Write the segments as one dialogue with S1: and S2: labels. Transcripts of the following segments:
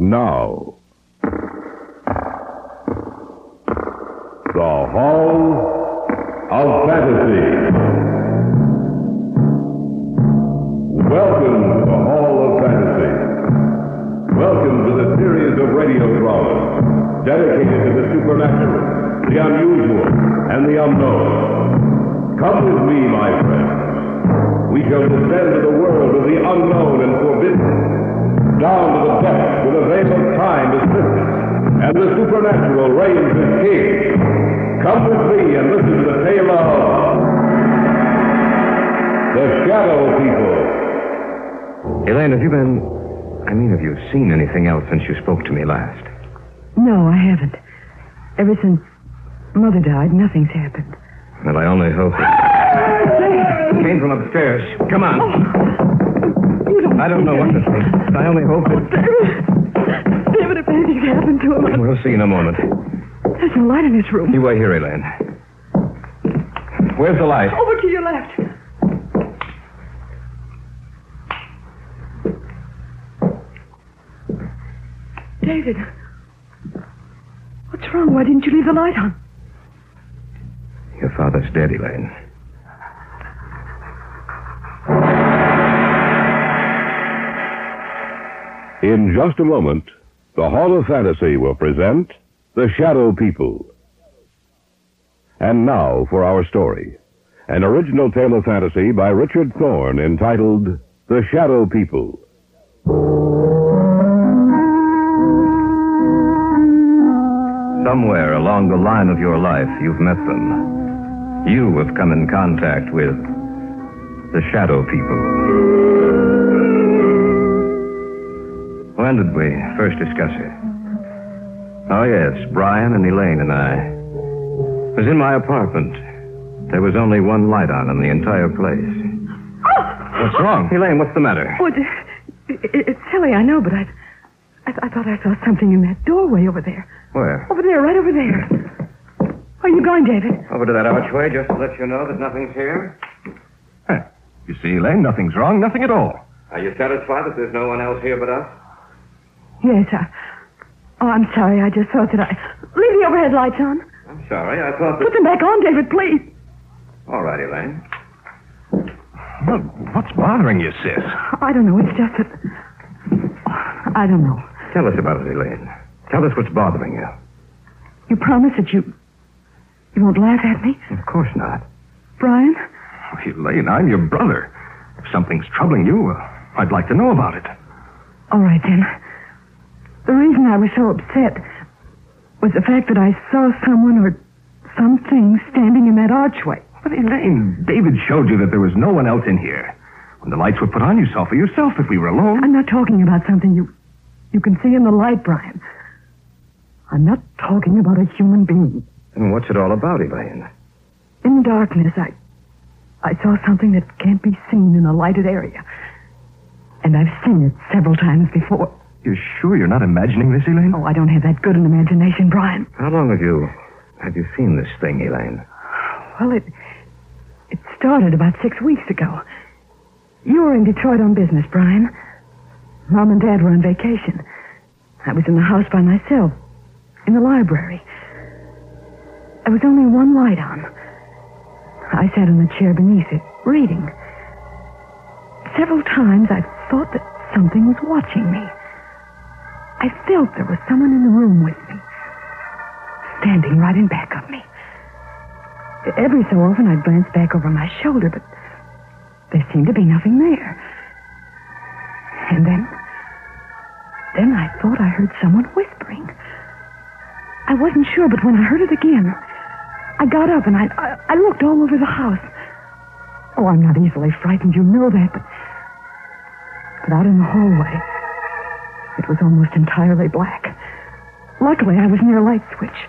S1: Now, and the supernatural reigns as king. Come with me and listen to the tale of the Shadow People.
S2: Elaine, have you been. I mean, have you seen anything else since you spoke to me last?
S3: No, I haven't. Ever since Mother died, nothing's happened.
S2: Well, I only hope it. Came from upstairs. Come on.
S3: Oh, you don't
S2: I don't know what to think. I only hope
S3: oh, that. Happened to him,
S2: We'll see in a moment.
S3: there's no light in his room.
S2: You wait here, Elaine. Where's the light?
S3: Over to your left. David, what's wrong? Why didn't you leave the light on?
S2: Your father's dead, Elaine.
S1: In just a moment, the Hall of Fantasy will present The Shadow People. And now for our story. An original tale of fantasy by Richard Thorne entitled The Shadow People.
S2: Somewhere along the line of your life, you've met them. You have come in contact with the shadow people. When did we first discuss it? Oh, yes, Brian and Elaine and I. It was in my apartment. There was only one light on in the entire place. Oh! What's wrong? Elaine, what's the matter?
S3: Oh, it, it, it's silly, I know, but I, I, I thought I saw something in that doorway over there.
S2: Where?
S3: Over there, right over there. Where are you going, David?
S2: Over to that archway, just to let you know that nothing's here. You see, Elaine, nothing's wrong, nothing at all. Are you satisfied that there's no one else here but us?
S3: Yes, I. Oh, I'm sorry. I just thought that I. Leave the overhead lights on.
S2: I'm sorry, I thought
S3: Put them back on, David, please.
S2: All right, Elaine.
S4: what's bothering you, sis?
S3: I don't know. It's just that. I don't know.
S2: Tell us about it, Elaine. Tell us what's bothering you.
S3: You promise that you. You won't laugh at me,
S2: Of course not.
S3: Brian?
S4: Oh, Elaine, I'm your brother. If something's troubling you, uh, I'd like to know about it.
S3: All right, then. The reason I was so upset was the fact that I saw someone or something standing in that archway.
S4: But Elaine, David showed you that there was no one else in here. When the lights were put on, you saw for yourself that we were alone.
S3: I'm not talking about something you you can see in the light, Brian. I'm not talking about a human being.
S2: And what's it all about, Elaine?
S3: In darkness, I I saw something that can't be seen in a lighted area. And I've seen it several times before.
S4: You're sure you're not imagining this, Elaine?
S3: Oh, I don't have that good an imagination, Brian.
S2: How long have you have you seen this thing, Elaine?
S3: Well, it it started about six weeks ago. You were in Detroit on business, Brian. Mom and Dad were on vacation. I was in the house by myself, in the library. There was only one light on. I sat in the chair beneath it, reading. Several times I thought that something was watching me. I felt there was someone in the room with me, standing right in back of me. Every so often I'd glance back over my shoulder, but there seemed to be nothing there. And then, then I thought I heard someone whispering. I wasn't sure, but when I heard it again, I got up and I, I, I looked all over the house. Oh, I'm not easily frightened, you know that, but, but out in the hallway, it was almost entirely black. Luckily, I was near a light switch.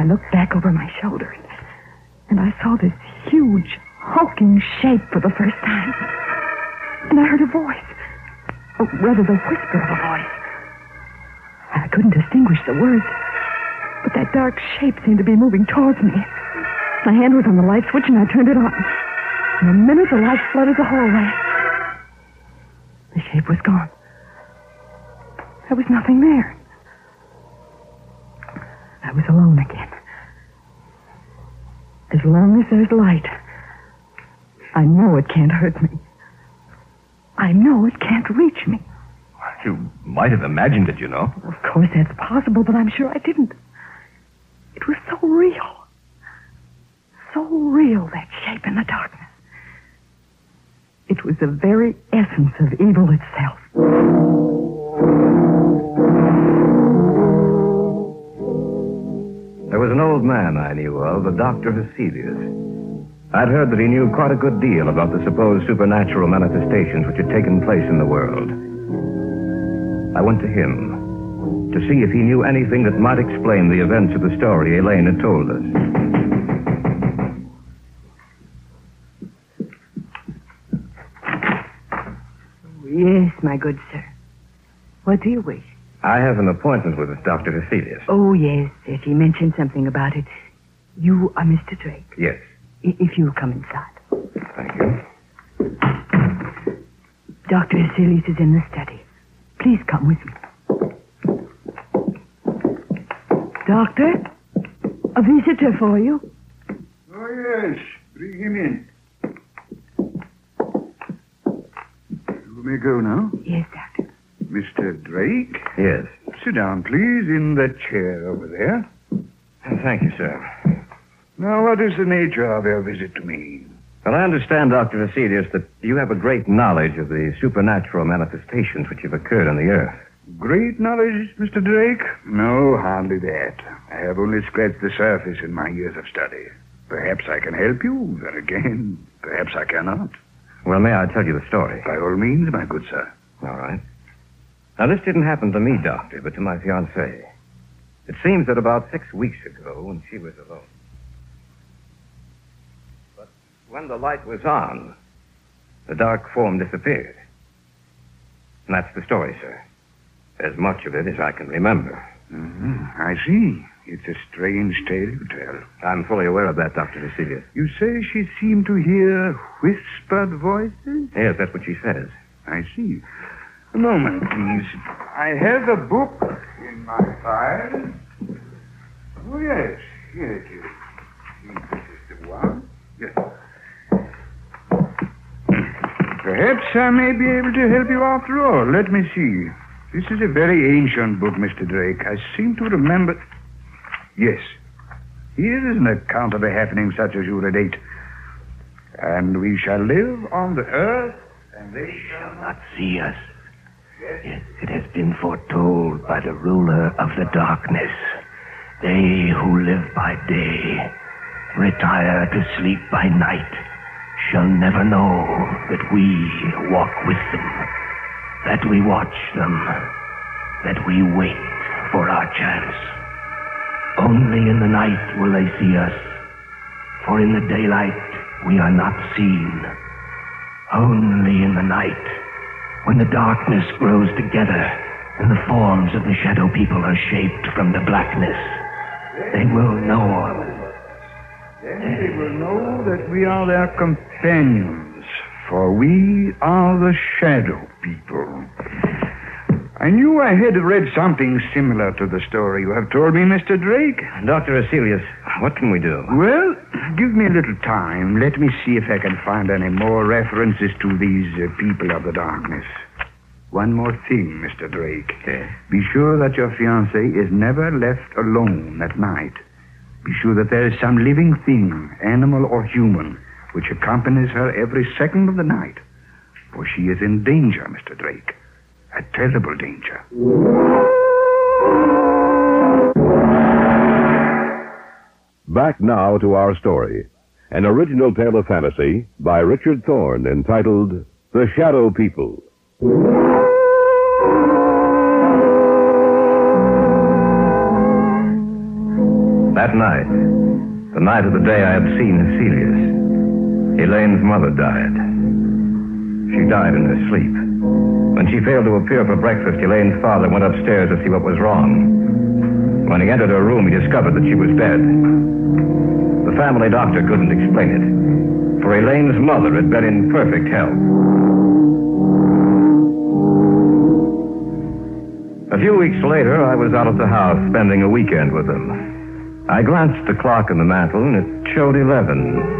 S3: I looked back over my shoulder and, I saw this huge, hulking shape for the first time. And I heard a voice. Or rather, the whisper of a voice. I couldn't distinguish the words, but that dark shape seemed to be moving towards me. My hand was on the light switch and I turned it on. In a minute, the light flooded the hallway. The shape was gone. There was nothing there. I was alone again. As long as there's light, I know it can't hurt me. I know it can't reach me.
S4: You might have imagined it, you know.
S3: Of course, that's possible, but I'm sure I didn't. It was so real. So real, that shape in the darkness. It was the very essence of evil itself.
S2: An old man I knew of, a Dr. Heselius. I'd heard that he knew quite a good deal about the supposed supernatural manifestations which had taken place in the world. I went to him to see if he knew anything that might explain the events of the story Elaine had told us.
S3: Yes, my good sir. What do you wish?
S2: I have an appointment with Dr. Heselius.
S3: Oh, yes, yes. He mentioned something about it. You are Mr. Drake.
S2: Yes.
S3: I- If you'll come inside.
S2: Thank you.
S3: Dr. Heselius is in the study. Please come with me. Doctor, a visitor for you.
S5: Oh, yes. Bring him in. You may go now.
S3: Yes, Doctor.
S5: Mr. Drake,
S2: Yes.
S5: sit down, please, in that chair over there.
S2: Thank you, sir.
S5: Now, what is the nature of your visit to me?
S2: Well, I understand, Dr. Heselius, that you have a great knowledge of the supernatural manifestations which have occurred on the earth.
S5: Great knowledge, Mr. Drake? No, hardly that. I have only scratched the surface in my years of study. Perhaps I can help you, then again, perhaps I cannot.
S2: Well, may I tell you the story?
S5: By all means, my good sir.
S2: All right. Now, this didn't happen to me, Doctor, but to my fiancée. It seems that about six weeks ago, when she was alone. But when the light was on, the dark form disappeared. And that's the story, sir. As much of it as I can remember.
S5: hmm I see. It's a strange tale you tell.
S2: I'm fully aware of that, Dr. Heselius.
S5: You say she seemed to hear whispered voices?
S2: Yes, that's what she says.
S5: I see. A moment, please. I have a book in my file. Oh, yes. Here it is. This is the one. Yes. Perhaps I may be able to help you after all. Let me see. This is a very ancient book, Mr. Drake. I seem to remember. Yes. Here is an account of a happening such as you relate. And we shall live on the earth, and they shall
S6: not see us. It has been foretold by the ruler of the darkness. They who live by day, retire to sleep by night, shall never know that we walk with them, that we watch them, that we wait for our chance. Only in the night will they see us, for in the daylight we are not seen. Only in the night, when the darkness grows together and the forms of the shadow people are shaped from the blackness, they will know.
S5: Then they will know that we are their companions, for we are the shadow people. I knew I had read something similar to the story you have told me, Mr. Drake.
S2: Dr. Heselius, what can we do?
S5: Well, give me a little time. Let me see if I can find any more references to these uh, people of the darkness. One more thing, Mr. Drake.
S2: Yes.
S5: Be sure that your fiancée is never left alone at night. Be sure that there is some living thing, animal or human, which accompanies her every second of the night. For she is in danger, Mr. Drake. A terrible danger.
S1: Back now to our story. An original tale of fantasy by Richard Thorne entitled The Shadow People.
S2: That night, the night of the day I had seen Heselius, Elaine's mother died. She died in her sleep. When she failed to appear for breakfast, Elaine's father went upstairs to see what was wrong. When he entered her room, he discovered that she was dead. The family doctor couldn't explain it, for Elaine's mother had been in perfect health. A few weeks later, I was out at the house spending a weekend with them. I glanced at the clock on the mantel, and it showed 11.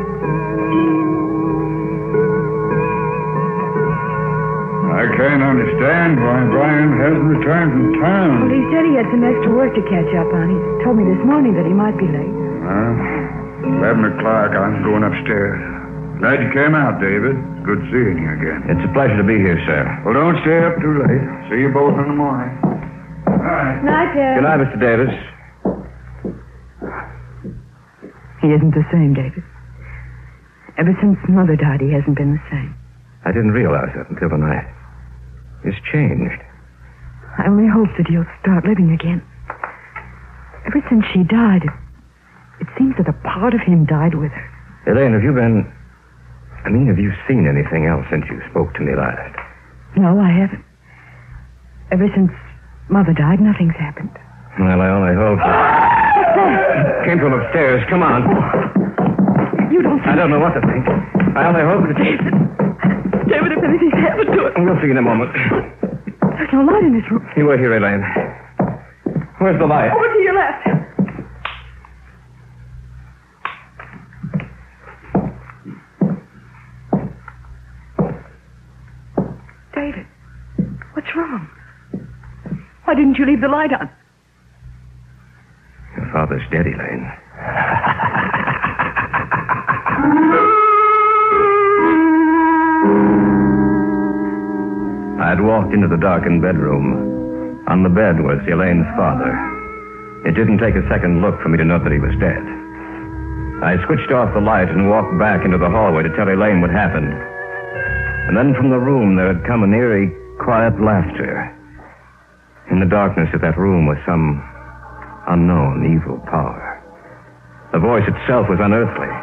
S5: I can't understand why Brian hasn't returned from town.
S3: Well, he said he had some extra work to catch up on. He told me this morning that he might be late.
S5: Well, 11 o'clock, I'm going upstairs. Glad you came out, David. Good seeing you again.
S2: It's a pleasure to be here, sir.
S5: Well, don't stay up too late. See you both in the morning. All right.
S3: Night, Dad.
S2: Good night, Mr. Davis.
S3: He isn't the same, David. Ever since Mother died, he hasn't been the same.
S2: I didn't realize that until tonight. He's changed.
S3: I only hope that he'll start living again. Ever since she died, it, it seems that a part of him died with her.
S2: Elaine, have you been. I mean, have you seen anything else since you spoke to me last?
S3: No, I haven't. Ever since Mother died, nothing's happened.
S2: Well, I only hope that. Came from upstairs. Come on.
S3: You don't
S2: I don't know what to think. I only hope that.
S3: David, if anything's happened to it.
S2: We'll see in a moment.
S3: There's no light in this room.
S2: You were here, Elaine. Where's the light?
S3: Over to your left. David, what's wrong? Why didn't you leave the light on?
S2: Your father's dead, Elaine. I had walked into the darkened bedroom. On the bed was Elaine's father. It didn't take a second look for me to know that he was dead. I switched off the light and walked back into the hallway to tell Elaine what happened. And then from the room there had come an eerie, quiet laughter. In the darkness of that room was some unknown evil power. The voice itself was unearthly.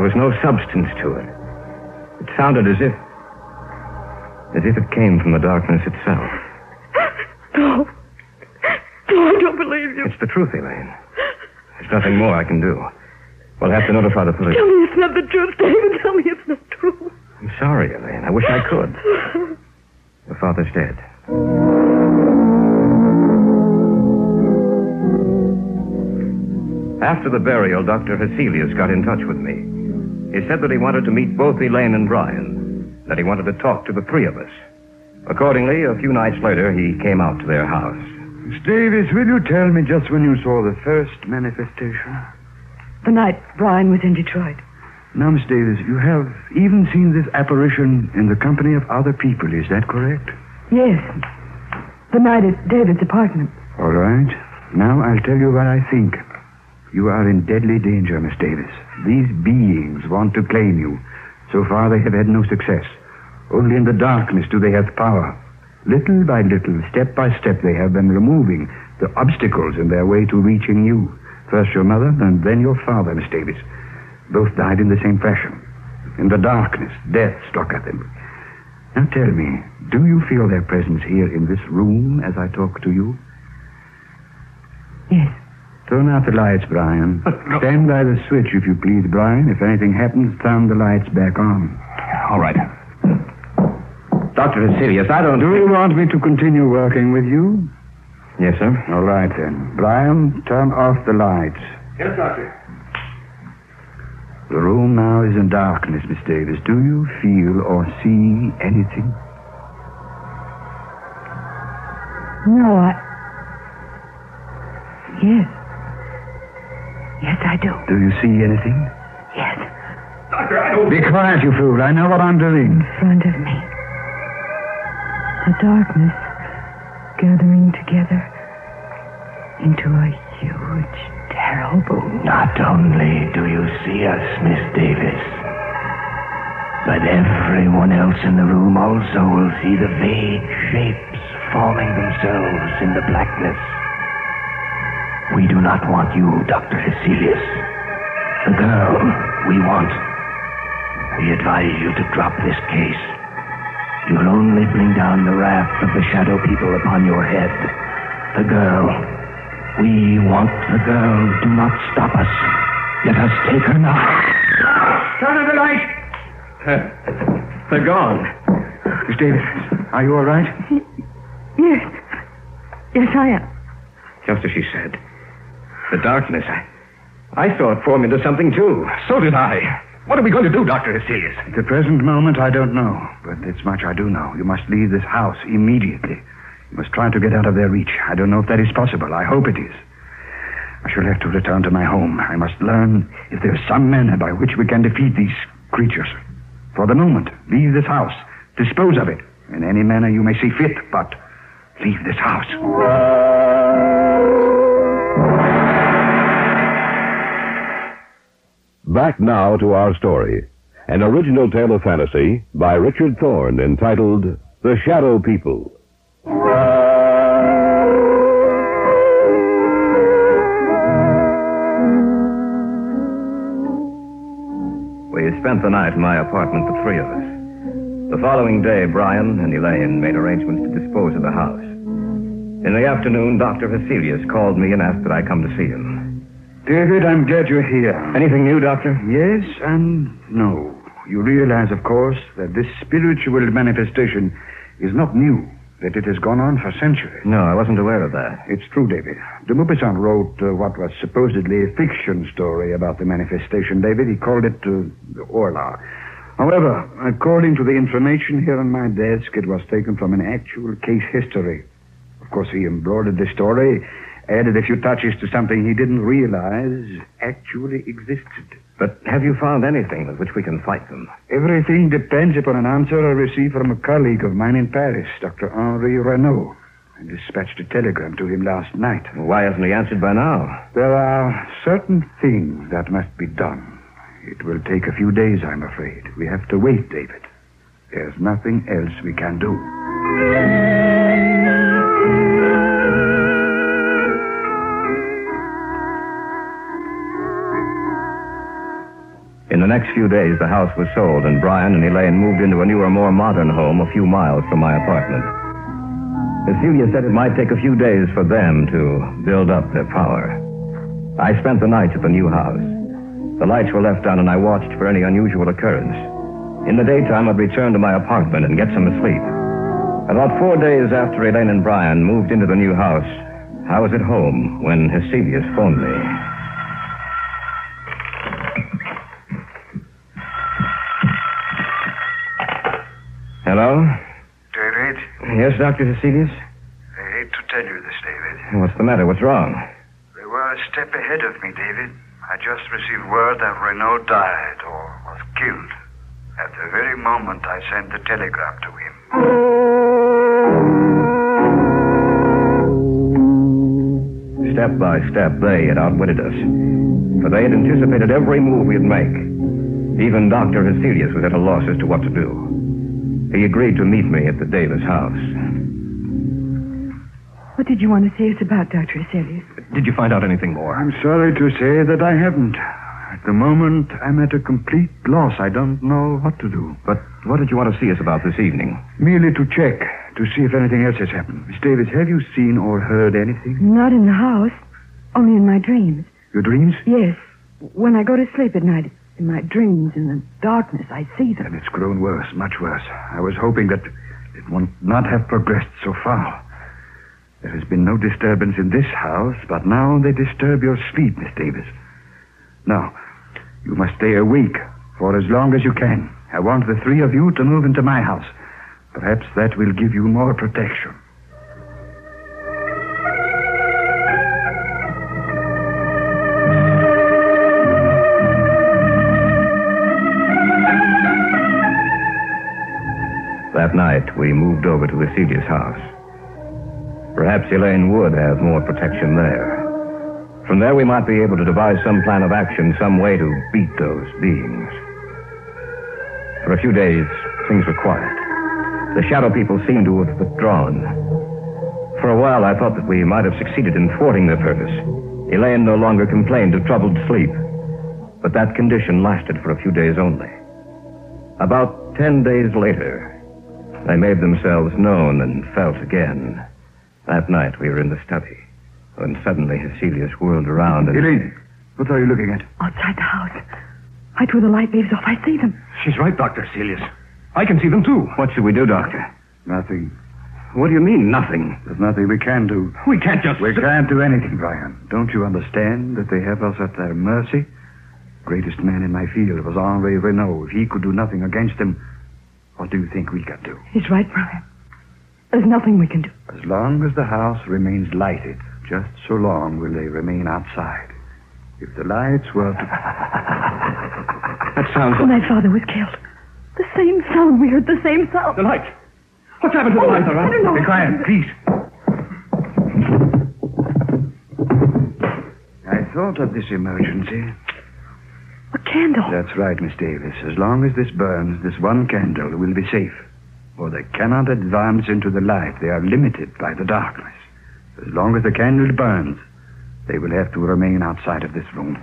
S2: There was no substance to it. It sounded as if. As if it came from the darkness itself.
S3: No. No, I don't believe you.
S2: It's the truth, Elaine. There's nothing more I can do. We'll have to notify the police.
S3: Tell me it's not the truth, David. Tell me it's not true.
S2: I'm sorry, Elaine. I wish I could. Your father's dead. After the burial, Dr. Heselius got in touch with me. He said that he wanted to meet both Elaine and Brian, that he wanted to talk to the three of us. Accordingly, a few nights later, he came out to their house.
S5: Miss Davis, will you tell me just when you saw the first manifestation?
S3: The night Brian was in Detroit.
S5: Now, Miss Davis, you have even seen this apparition in the company of other people, is that correct?
S3: Yes. The night at David's apartment.
S5: All right. Now I'll tell you what I think. You are in deadly danger, Miss Davis. These beings want to claim you. So far, they have had no success. Only in the darkness do they have power. Little by little, step by step, they have been removing the obstacles in their way to reaching you. First your mother, and then your father, Miss Davis. Both died in the same fashion. In the darkness, death struck at them. Now tell me, do you feel their presence here in this room as I talk to you?
S3: Yes.
S5: Turn out the lights, Brian. Stand by the switch, if you please, Brian. If anything happens, turn the lights back on.
S4: All right.
S2: Dr. Heselius, I don't.
S5: Do you want me to continue working with you?
S2: Yes, sir.
S5: All right, then. Brian, turn off the lights.
S4: Yes, Doctor.
S5: The room now is in darkness, Miss Davis. Do you feel or see anything?
S3: No, I. Yes. Yes, I do.
S5: Do you see anything?
S3: Yes.
S4: Doctor, I don't.
S5: Be quiet, you fool. I know what I'm doing.
S3: In front of me. The darkness gathering together into a huge, terrible.
S6: Not only do you see us, Miss Davis, but everyone else in the room also will see the vague shapes forming themselves in the blackness. We do not want you, Dr. Heselius. The girl we want. We advise you to drop this case. You'll only bring down the wrath of the shadow people upon your head. The girl. We want the girl. Do not stop us. Let us take her now.
S5: Turn on the light.
S2: Uh, they're gone.
S5: Miss Davis, are you all right?
S3: Yes. Yes, I am.
S2: Just as she said. The darkness, I, I saw it form into something, too.
S4: So did I. What are we going to do, Dr. Heselius?
S5: At the present moment, I don't know, but it's much I do know. You must leave this house immediately. You must try to get out of their reach. I don't know if that is possible. I hope it is. I shall have to return to my home. I must learn if there's some manner by which we can defeat these creatures. For the moment, leave this house. Dispose of it in any manner you may see fit, but leave this house.
S1: Back now to our story. An original tale of fantasy by Richard Thorne entitled The Shadow People.
S2: We spent the night in my apartment, the three of us. The following day, Brian and Elaine made arrangements to dispose of the house. In the afternoon, Dr. Heselius called me and asked that I come to see him.
S5: David, I'm glad you're here.
S2: Anything new, Doctor?
S5: Yes and no. You realize, of course, that this spiritual manifestation is not new, that it has gone on for centuries.
S2: No, I wasn't aware of that.
S5: It's true, David. De Maupassant wrote uh, what was supposedly a fiction story about the manifestation, David. He called it uh, Horla. However, according to the information here on my desk, it was taken from an actual case history. Of course, he embroidered the story, added a few touches to something he didn't realize actually existed.
S2: But have you found anything with which we can fight them?
S5: Everything depends upon an answer I received from a colleague of mine in Paris, Dr. Henri Renault. I dispatched a telegram to him last night.
S2: Why hasn't he answered by now?
S5: There are certain things that must be done. It will take a few days, I'm afraid. We have to wait, David. There's nothing else we can do.
S2: Next few days, the house was sold, and Brian and Elaine moved into a newer, more modern home a few miles from my apartment. Heselius said it might take a few days for them to build up their power. I spent the night at the new house. The lights were left on, and I watched for any unusual occurrence. In the daytime, I'd return to my apartment and get some sleep. About four days after Elaine and Brian moved into the new house, I was at home when Heselius phoned me. Dr. Heselius?
S7: I hate to tell you this, David.
S2: What's the matter? What's wrong?
S7: They were a step ahead of me, David. I just received word that Renault died or was killed. At the very moment I sent the telegram to him.
S2: Step by step, they had outwitted us. For they had anticipated every move we'd make. Even Dr. Heselius was at a loss as to what to do. He agreed to meet me at the Davis house.
S3: What did you want to say us about, Dr. Heselius?
S4: Did you find out anything more?
S5: I'm sorry to say that I haven't. At the moment, I'm at a complete loss. I don't know what to do.
S2: But what did you want to see us about this evening?
S5: Merely to check, to see if anything else has happened. Miss Davis, have you seen or heard anything?
S3: Not in the house, only in my dreams.
S5: Your dreams?
S3: Yes. When I go to sleep at night, in my dreams, in the darkness, I see them.
S5: And it's grown worse, much worse. I was hoping that it would not have progressed so far. There has been no disturbance in this house, but now they disturb your sleep, Miss Davis. Now, you must stay awake for as long as you can. I want the three of you to move into my house. Perhaps that will give you more protection.
S2: That night, we moved over to Heselius' house. Perhaps Elaine would have more protection there. From there, we might be able to devise some plan of action, some way to beat those beings. For a few days, things were quiet. The shadow people seemed to have withdrawn. For a while, I thought that we might have succeeded in thwarting their purpose. Elaine no longer complained of troubled sleep. But that condition lasted for a few days only. About ten days later, they made themselves known and felt again. That night, we were in the study. When suddenly Heselius whirled around and...
S5: Elaine, what are you looking at?
S3: Outside the house. Right where the light leaves off, I see them.
S4: She's right, Dr. Heselius. I can see them, too.
S2: What should we do, Doctor?
S5: Nothing.
S4: What do you mean, nothing?
S5: There's nothing we can do.
S4: We can't just...
S5: We can't do anything, Brian. Don't you understand that they have us at their mercy? The greatest man in my field was Henri Renault. If he could do nothing against them, what do you think we can do?
S3: He's right, Brian. There's nothing we can do.
S5: As long as the house remains lighted, just so long will they remain outside. If the lights were to...
S4: That sounds
S3: When
S4: like...
S3: my father was killed, the same sound. We heard the same sound.
S4: The lights. What's happened to the
S3: Oh,
S4: lights, all
S3: I don't know.
S5: Be quiet, please. I thought of this emergency.
S3: A candle.
S5: That's right, Miss Davis. As long as this burns, this one candle will be safe. For they cannot advance into the light. They are limited by the darkness. As long as the candle burns, they will have to remain outside of this room.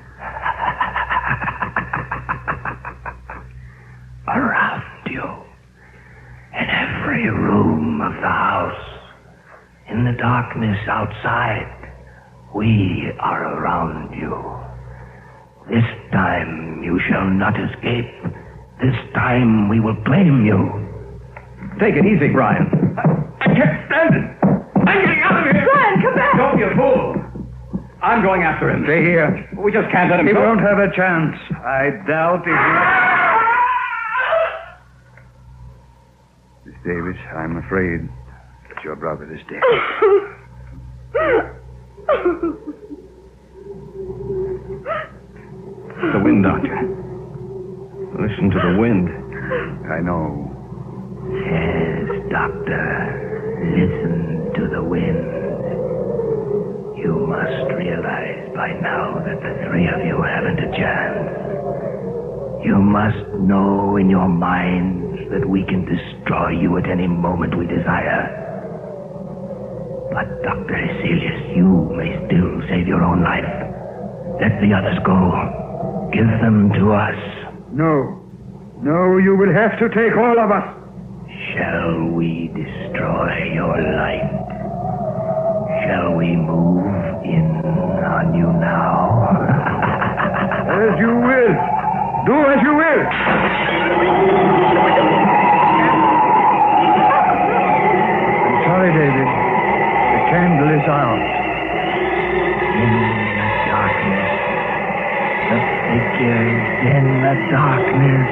S6: Around you. In every room of the house. In the darkness outside. We are around you. This time you shall not escape. This time we will claim you.
S4: Take it easy, Brian. I, I can't stand it. I'm getting out of here.
S3: Brian, come back!
S4: Don't be a fool. I'm going after him.
S5: Stay here.
S4: We just can't let him
S5: He
S4: go.
S5: won't have a chance. I doubt if he... Miss Davis, I'm afraid that your brother is dead.
S4: The wind, Doctor. Listen to the wind.
S5: I know.
S6: Yes, Doctor. Listen to the wind. You must realize by now that the three of you haven't a chance. You must know in your minds that we can destroy you at any moment we desire. But, Dr. Heselius, you may still save your own life. Let the others go. Give them to us.
S5: No. No, you will have to take all of us.
S6: Shall we destroy your light? Shall we move in on you now?
S5: As you will. Do as you will.
S6: in the darkness.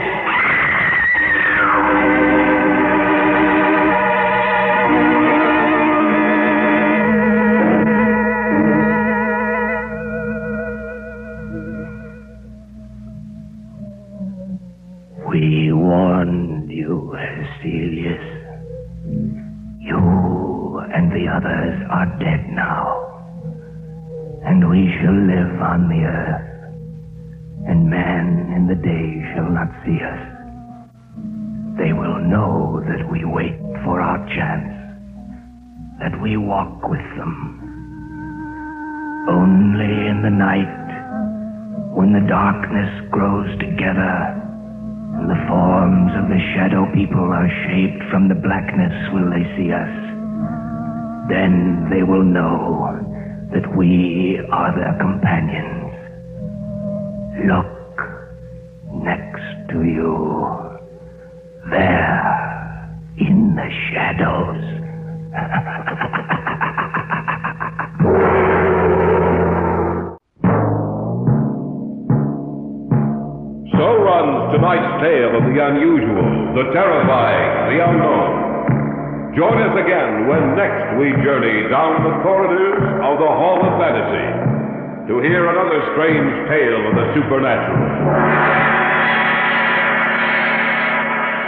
S6: Them. Only in the night, when the darkness grows together, and the forms of the shadow people are shaped from the blackness will they see us. Then they will know that we are their companions. Look next to you. There, in the shadows.
S1: tale of the unusual, the terrifying, the unknown. Join us again when next we journey down the corridors of the Hall of Fantasy to hear another strange tale of the supernatural.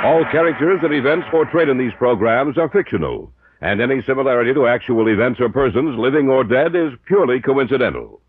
S1: All characters and events portrayed in these programs are fictional, and any similarity to actual events or persons, living or dead, is purely coincidental.